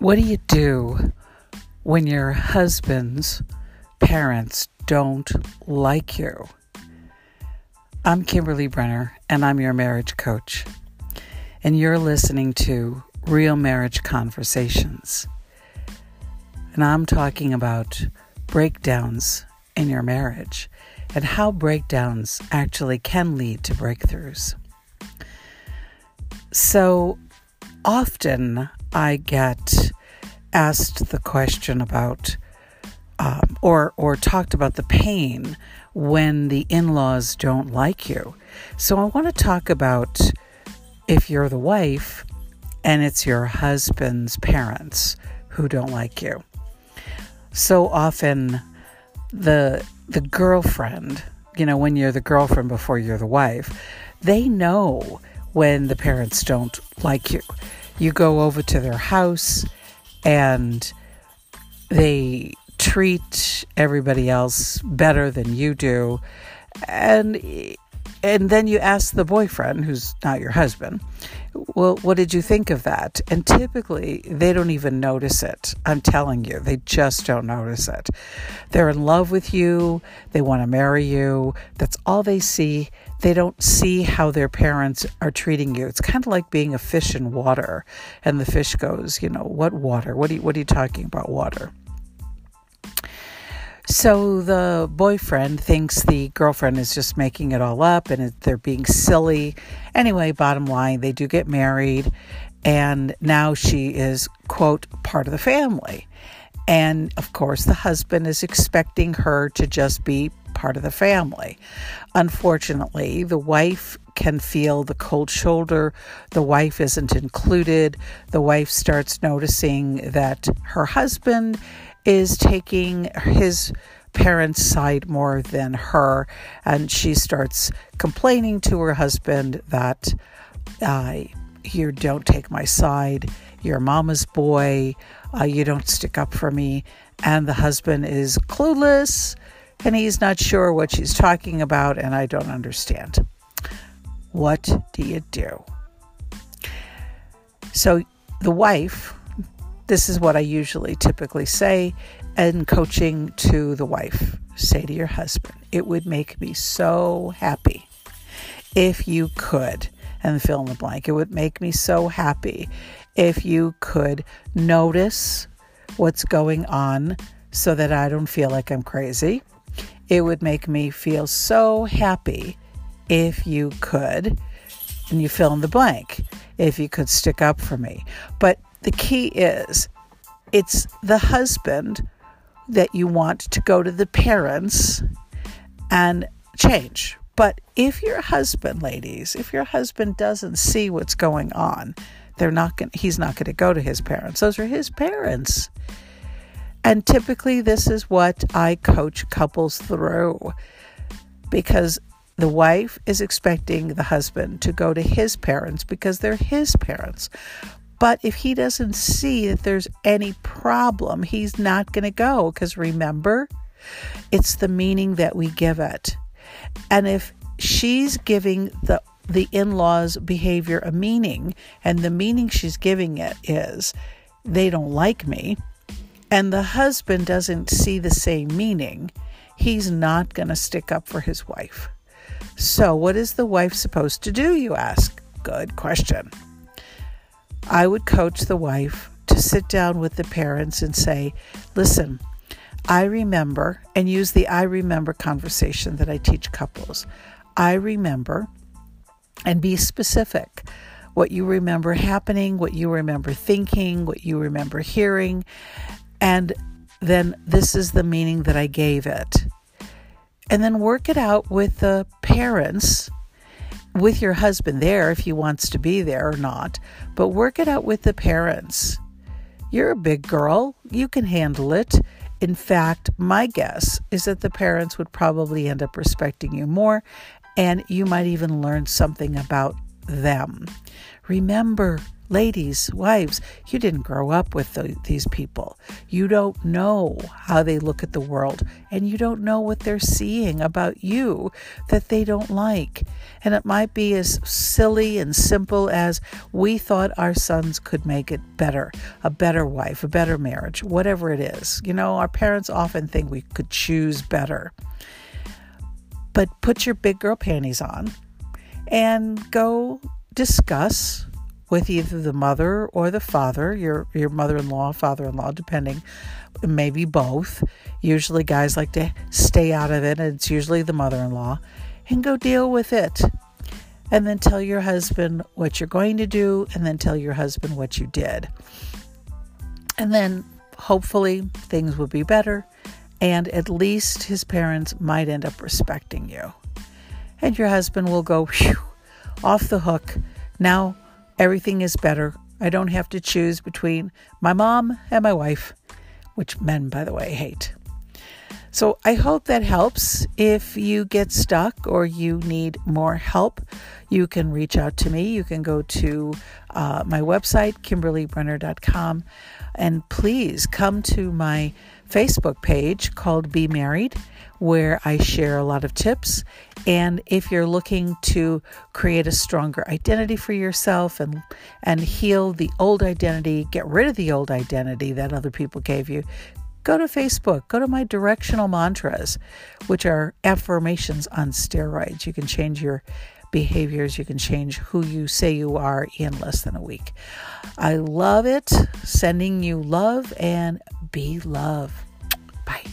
What do you do when your husband's parents don't like you? I'm Kimberly Brenner, and I'm your marriage coach. And you're listening to Real Marriage Conversations. And I'm talking about breakdowns in your marriage and how breakdowns actually can lead to breakthroughs. So often I get asked the question about um, or or talked about the pain when the in-laws don't like you. So I want to talk about if you're the wife and it's your husband's parents who don't like you. So often the the girlfriend, you know, when you're the girlfriend before you're the wife, they know when the parents don't like you you go over to their house and they treat everybody else better than you do. And and then you ask the boyfriend who's not your husband well what did you think of that? And typically they don't even notice it i'm telling you. They just don't notice it. They're in love with you. They want to marry you. That's all they see. They don't see how their parents are treating you. It's kind of like being a fish in water, and the fish goes, you know, what water? What are you, what are you talking about, water? So the boyfriend thinks the girlfriend is just making it all up and they're being silly. Anyway, bottom line, they do get married, and now she is, quote, part of the family. And of course, the husband is expecting her to just be part of the family. Unfortunately, the wife can feel the cold shoulder. The wife isn't included. The wife starts noticing that her husband is taking his parents' side more than her, and she starts complaining to her husband that uh, you don't take my side, you're mama's boy, uh, you don't stick up for me, and the husband is clueless and he's not sure what she's talking about, and I don't understand. What do you do? So, the wife, this is what I usually typically say in coaching to the wife say to your husband, It would make me so happy if you could, and fill in the blank, it would make me so happy if you could notice what's going on so that I don't feel like I'm crazy. It would make me feel so happy if you could, and you fill in the blank, if you could stick up for me. But the key is it's the husband that you want to go to the parents and change. But if your husband, ladies, if your husband doesn't see what's going on, they're not going he's not going to go to his parents. Those are his parents. And typically, this is what I coach couples through because the wife is expecting the husband to go to his parents because they're his parents. But if he doesn't see that there's any problem, he's not going to go because remember, it's the meaning that we give it. And if she's giving the the in-laws behavior a meaning and the meaning she's giving it is they don't like me and the husband doesn't see the same meaning, he's not going to stick up for his wife. So, what is the wife supposed to do, you ask? Good question. I would coach the wife to sit down with the parents and say, Listen, I remember, and use the I remember conversation that I teach couples. I remember, and be specific what you remember happening, what you remember thinking, what you remember hearing, and then this is the meaning that I gave it. And then work it out with the parents, with your husband there if he wants to be there or not, but work it out with the parents. You're a big girl, you can handle it. In fact, my guess is that the parents would probably end up respecting you more, and you might even learn something about them. Remember, ladies, wives, you didn't grow up with the, these people. You don't know how they look at the world, and you don't know what they're seeing about you that they don't like. And it might be as silly and simple as we thought our sons could make it better, a better wife, a better marriage, whatever it is. You know, our parents often think we could choose better. But put your big girl panties on and go discuss with either the mother or the father, your your mother-in-law, father-in-law, depending, maybe both. Usually guys like to stay out of it, and it's usually the mother-in-law, and go deal with it. And then tell your husband what you're going to do, and then tell your husband what you did. And then hopefully things will be better, and at least his parents might end up respecting you. And your husband will go off the hook. Now everything is better. I don't have to choose between my mom and my wife, which men, by the way, hate. So I hope that helps. If you get stuck or you need more help, you can reach out to me. You can go to uh, my website, kimberlybrenner.com, and please come to my Facebook page called Be Married where I share a lot of tips. And if you're looking to create a stronger identity for yourself and and heal the old identity, get rid of the old identity that other people gave you, go to Facebook, go to my directional mantras, which are affirmations on steroids. You can change your behaviors, you can change who you say you are in less than a week. I love it. Sending you love and be love. Bye.